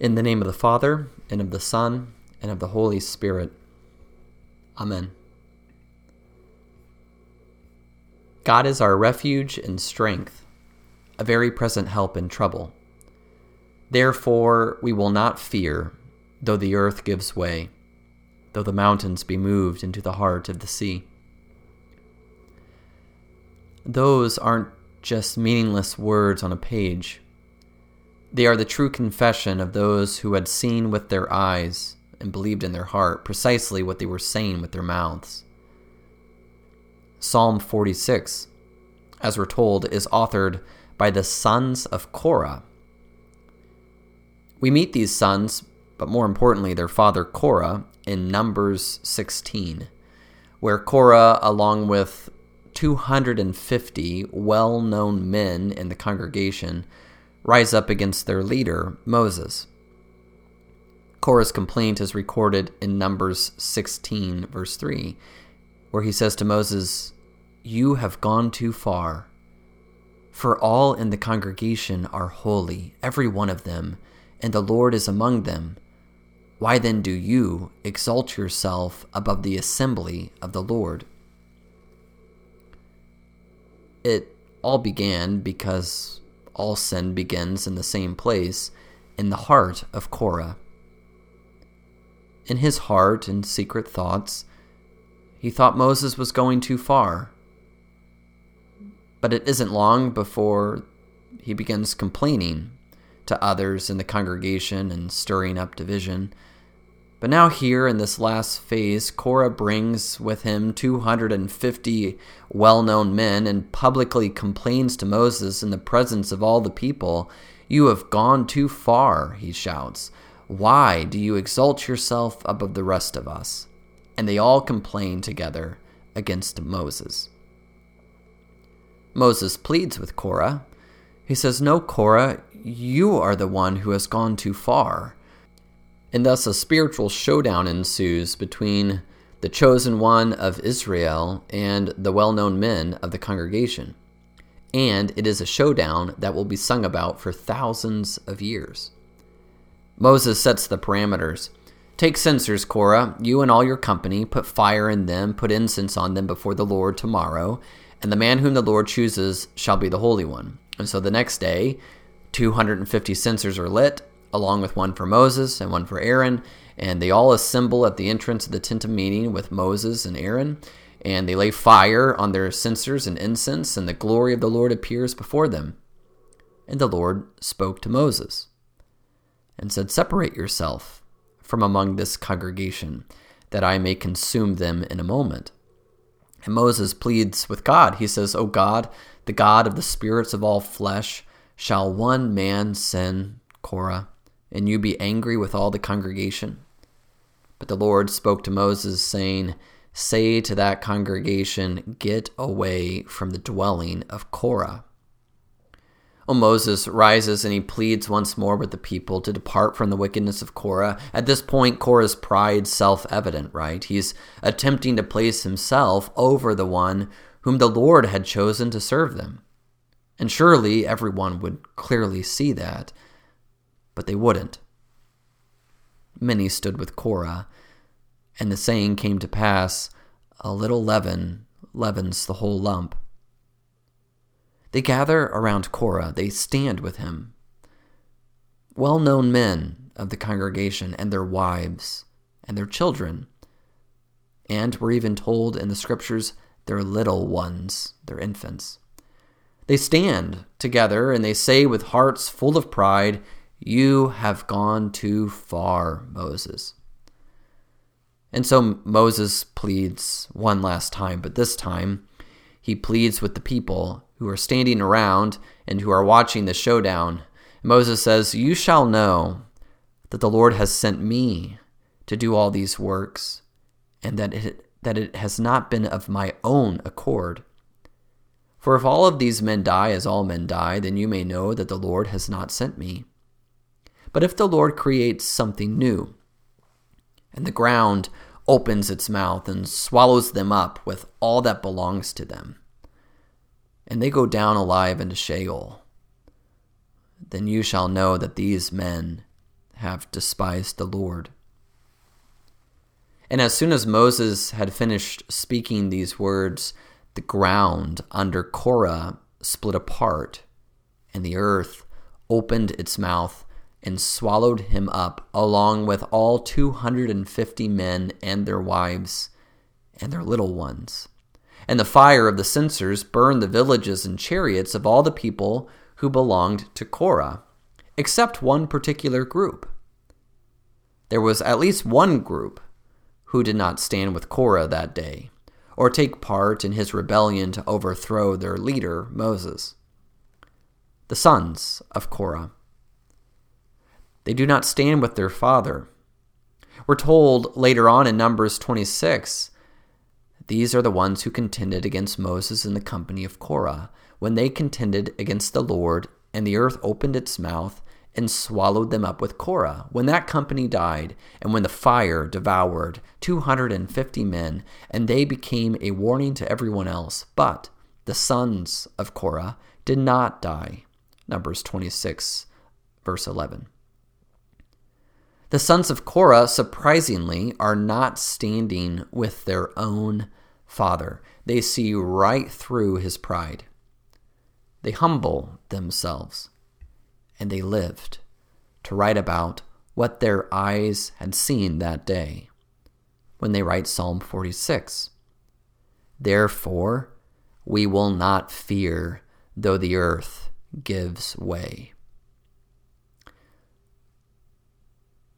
In the name of the Father, and of the Son, and of the Holy Spirit. Amen. God is our refuge and strength, a very present help in trouble. Therefore, we will not fear, though the earth gives way, though the mountains be moved into the heart of the sea. Those aren't just meaningless words on a page. They are the true confession of those who had seen with their eyes and believed in their heart precisely what they were saying with their mouths. Psalm 46, as we're told, is authored by the sons of Korah. We meet these sons, but more importantly, their father Korah, in Numbers 16, where Korah, along with 250 well known men in the congregation, rise up against their leader, Moses. Korah's complaint is recorded in Numbers 16, verse 3, where he says to Moses, You have gone too far. For all in the congregation are holy, every one of them, and the Lord is among them. Why then do you exalt yourself above the assembly of the Lord? It all began because all sin begins in the same place, in the heart of Korah. In his heart and secret thoughts, he thought Moses was going too far. But it isn't long before he begins complaining to others in the congregation and stirring up division. But now, here in this last phase, Korah brings with him 250 well known men and publicly complains to Moses in the presence of all the people. You have gone too far, he shouts. Why do you exalt yourself above the rest of us? And they all complain together against Moses. Moses pleads with Korah. He says, No, Korah, you are the one who has gone too far and thus a spiritual showdown ensues between the chosen one of Israel and the well known men of the congregation. And it is a showdown that will be sung about for thousands of years. Moses sets the parameters. Take censers, Korah, you and all your company, put fire in them, put incense on them before the Lord tomorrow, and the man whom the Lord chooses shall be the Holy One. And so the next day, 250 censers are lit, along with one for Moses and one for Aaron. And they all assemble at the entrance of the tent of meeting with Moses and Aaron. And they lay fire on their censers and incense, and the glory of the Lord appears before them. And the Lord spoke to Moses and said, Separate yourself from among this congregation, that I may consume them in a moment. And Moses pleads with God. He says, O God, the God of the spirits of all flesh, shall one man sin, Korah, and you be angry with all the congregation? But the Lord spoke to Moses, saying, Say to that congregation, Get away from the dwelling of Korah. O Moses rises and he pleads once more with the people to depart from the wickedness of Korah. At this point, Korah's pride self evident, right? He's attempting to place himself over the one whom the Lord had chosen to serve them. And surely everyone would clearly see that but they wouldn't. Many stood with Korah, and the saying came to pass a little leaven leavens the whole lump. They gather around Korah, they stand with him. Well known men of the congregation and their wives and their children, and we're even told in the scriptures, their little ones, their infants. They stand together and they say with hearts full of pride, you have gone too far, Moses. And so Moses pleads one last time, but this time he pleads with the people who are standing around and who are watching the showdown. Moses says, You shall know that the Lord has sent me to do all these works, and that it, that it has not been of my own accord. For if all of these men die as all men die, then you may know that the Lord has not sent me. But if the Lord creates something new, and the ground opens its mouth and swallows them up with all that belongs to them, and they go down alive into Sheol, then you shall know that these men have despised the Lord. And as soon as Moses had finished speaking these words, the ground under Korah split apart, and the earth opened its mouth and swallowed him up, along with all 250 men and their wives and their little ones. And the fire of the censers burned the villages and chariots of all the people who belonged to Korah, except one particular group. There was at least one group who did not stand with Korah that day, or take part in his rebellion to overthrow their leader, Moses. The sons of Korah. They do not stand with their father. We're told later on in Numbers 26 these are the ones who contended against Moses in the company of Korah, when they contended against the Lord, and the earth opened its mouth and swallowed them up with Korah. When that company died, and when the fire devoured 250 men, and they became a warning to everyone else. But the sons of Korah did not die. Numbers 26, verse 11. The sons of Korah, surprisingly, are not standing with their own father. They see right through his pride. They humble themselves and they lived to write about what their eyes had seen that day when they write Psalm 46. Therefore, we will not fear though the earth gives way.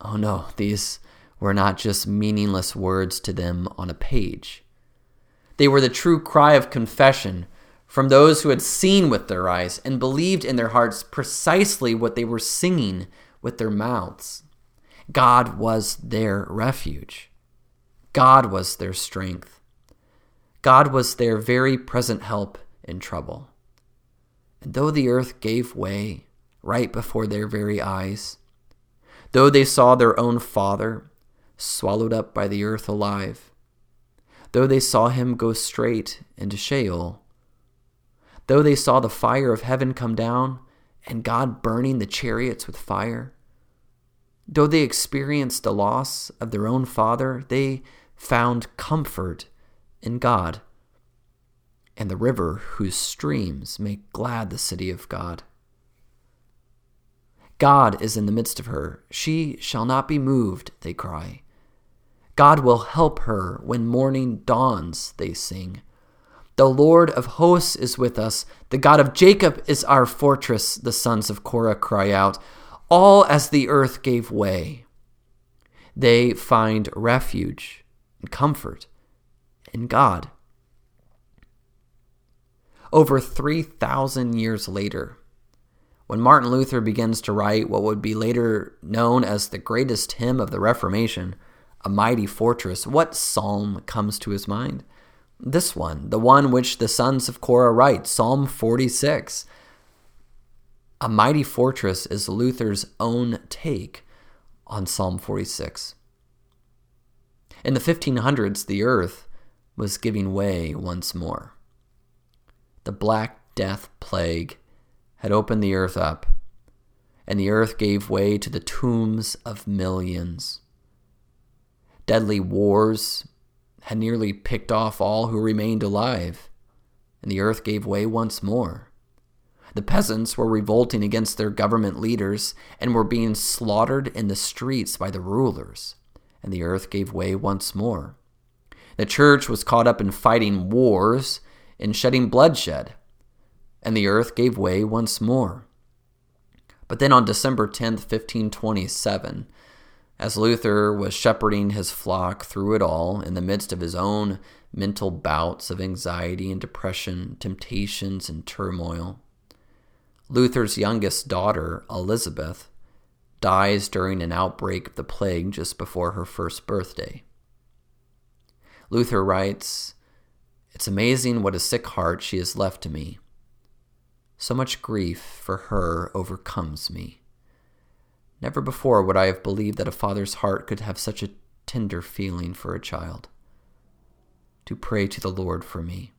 Oh no, these were not just meaningless words to them on a page. They were the true cry of confession from those who had seen with their eyes and believed in their hearts precisely what they were singing with their mouths. God was their refuge. God was their strength. God was their very present help in trouble. And though the earth gave way right before their very eyes, though they saw their own father swallowed up by the earth alive, though they saw him go straight into Sheol, Though they saw the fire of heaven come down and God burning the chariots with fire, though they experienced the loss of their own father, they found comfort in God and the river whose streams make glad the city of God. God is in the midst of her. She shall not be moved, they cry. God will help her when morning dawns, they sing. The Lord of hosts is with us. The God of Jacob is our fortress, the sons of Korah cry out, all as the earth gave way. They find refuge and comfort in God. Over 3,000 years later, when Martin Luther begins to write what would be later known as the greatest hymn of the Reformation, A Mighty Fortress, what psalm comes to his mind? this one, the one which the sons of Korah write, Psalm 46. A mighty fortress is Luther's own take on Psalm 46. In the 1500s, the earth was giving way once more. The Black Death plague had opened the earth up, and the earth gave way to the tombs of millions. Deadly wars had nearly picked off all who remained alive, and the earth gave way once more. The peasants were revolting against their government leaders and were being slaughtered in the streets by the rulers, and the earth gave way once more. The church was caught up in fighting wars and shedding bloodshed, and the earth gave way once more. But then on December 10th, 1527, as Luther was shepherding his flock through it all in the midst of his own mental bouts of anxiety and depression, temptations and turmoil. Luther's youngest daughter, Elizabeth, dies during an outbreak of the plague just before her first birthday. Luther writes, It's amazing what a sick heart she has left to me. So much grief for her overcomes me. Never before would I have believed that a father's heart could have such a tender feeling for a child. To pray to the Lord for me.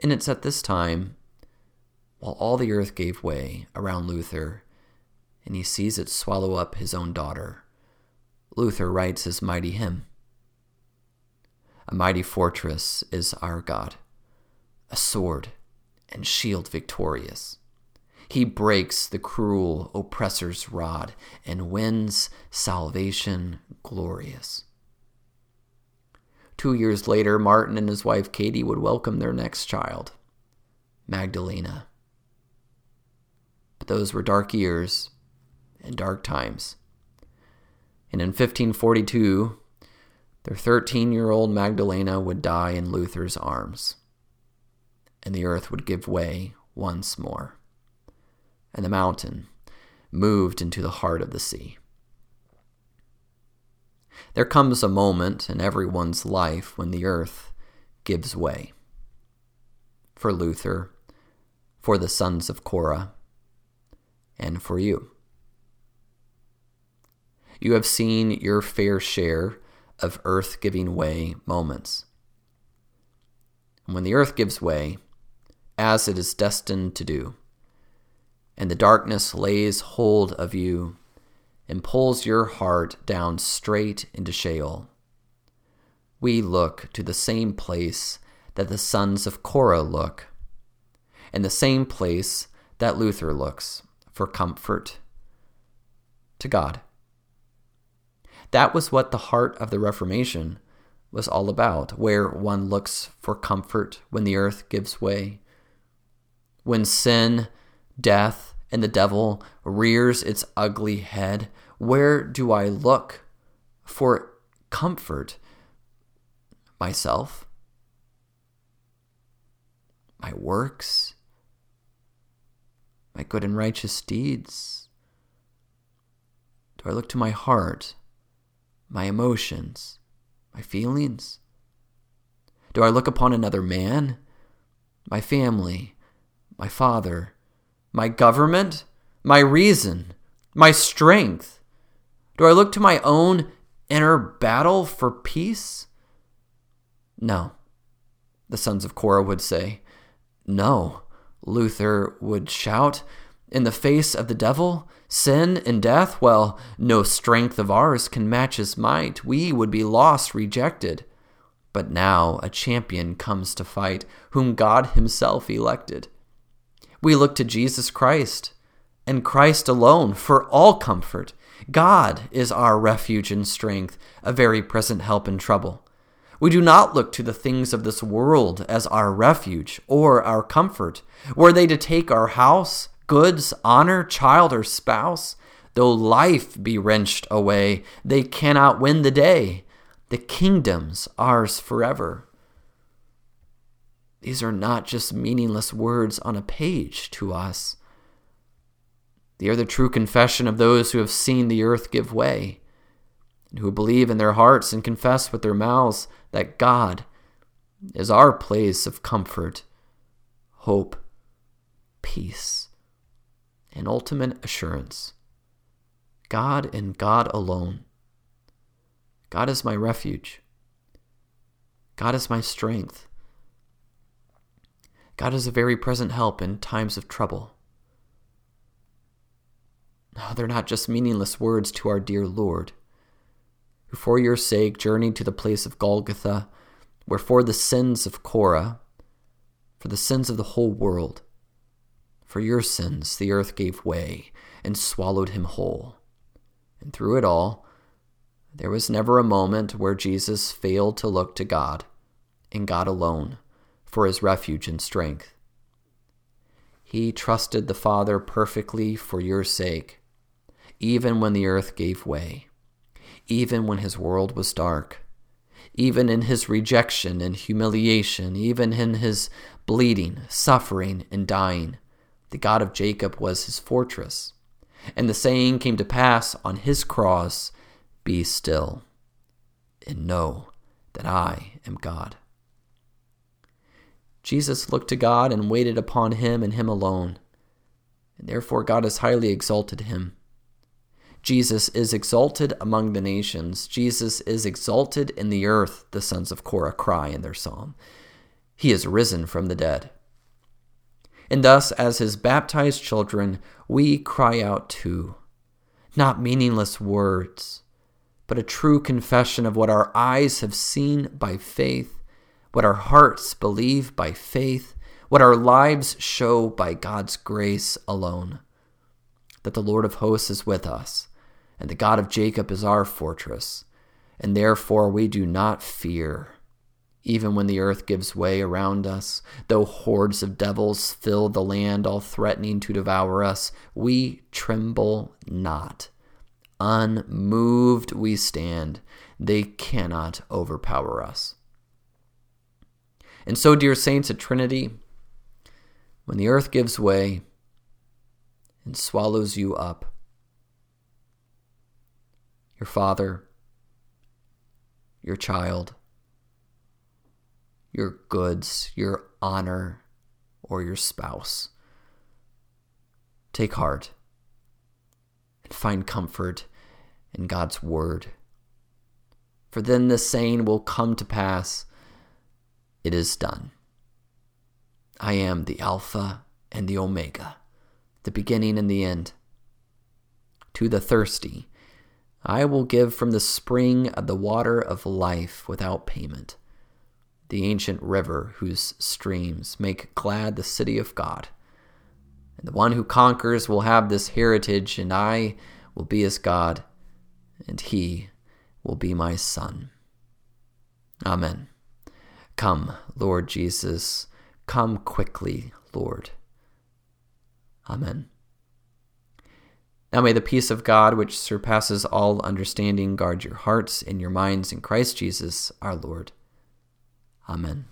And it's at this time, while all the earth gave way around Luther, and he sees it swallow up his own daughter. Luther writes his mighty hymn A mighty fortress is our God, a sword and shield victorious. He breaks the cruel oppressor's rod and wins salvation glorious. Two years later, Martin and his wife Katie would welcome their next child, Magdalena. But those were dark years and dark times. And in 1542, their 13 year old Magdalena would die in Luther's arms, and the earth would give way once more, and the mountain moved into the heart of the sea. There comes a moment in everyone's life when the earth gives way. For Luther, for the sons of Korah, and for you. You have seen your fair share of earth giving way moments. And when the earth gives way, as it is destined to do, and the darkness lays hold of you and pulls your heart down straight into Sheol. We look to the same place that the sons of Korah look, and the same place that Luther looks for comfort to God. That was what the heart of the Reformation was all about, where one looks for comfort when the earth gives way. When sin, death, and the devil rears its ugly head, where do I look for comfort? Myself? My works? My good and righteous deeds? Do I look to my heart, my emotions, my feelings? Do I look upon another man, my family, my father, my government, my reason, my strength? Do I look to my own inner battle for peace? No, the sons of Korah would say. No, Luther would shout. In the face of the devil, sin, and death, well, no strength of ours can match his might. We would be lost, rejected. But now a champion comes to fight, whom God himself elected. We look to Jesus Christ and Christ alone for all comfort. God is our refuge and strength, a very present help in trouble. We do not look to the things of this world as our refuge or our comfort. Were they to take our house, goods, honor, child, or spouse, though life be wrenched away, they cannot win the day. The kingdom's ours forever. These are not just meaningless words on a page to us. They are the true confession of those who have seen the earth give way, and who believe in their hearts and confess with their mouths that God is our place of comfort, hope, peace, and ultimate assurance. God and God alone. God is my refuge. God is my strength. God is a very present help in times of trouble. Oh, they're not just meaningless words to our dear Lord, who for your sake journeyed to the place of Golgotha, where for the sins of Korah, for the sins of the whole world, for your sins the earth gave way and swallowed him whole. And through it all, there was never a moment where Jesus failed to look to God and God alone for his refuge and strength. He trusted the Father perfectly for your sake, even when the earth gave way, even when his world was dark, even in his rejection and humiliation, even in his bleeding, suffering, and dying. The God of Jacob was his fortress. And the saying came to pass on his cross Be still, and know that I am God. Jesus looked to God and waited upon him and him alone, and therefore God has highly exalted him. Jesus is exalted among the nations. Jesus is exalted in the earth, the sons of Korah cry in their psalm. He is risen from the dead. And thus, as his baptized children, we cry out too not meaningless words, but a true confession of what our eyes have seen by faith, what our hearts believe by faith, what our lives show by God's grace alone. That the Lord of hosts is with us, and the God of Jacob is our fortress, and therefore we do not fear even when the earth gives way around us, though hordes of devils fill the land, all threatening to devour us, we tremble not. Unmoved we stand, they cannot overpower us. And so, dear saints at Trinity, when the earth gives way and swallows you up, your father, your child, your goods, your honor, or your spouse. Take heart and find comfort in God's word. For then the saying will come to pass it is done. I am the Alpha and the Omega, the beginning and the end. To the thirsty, I will give from the spring of the water of life without payment the ancient river whose streams make glad the city of God. And the one who conquers will have this heritage, and I will be his God, and he will be my son. Amen. Come, Lord Jesus, come quickly, Lord. Amen. Now may the peace of God, which surpasses all understanding, guard your hearts and your minds in Christ Jesus our Lord. Amen.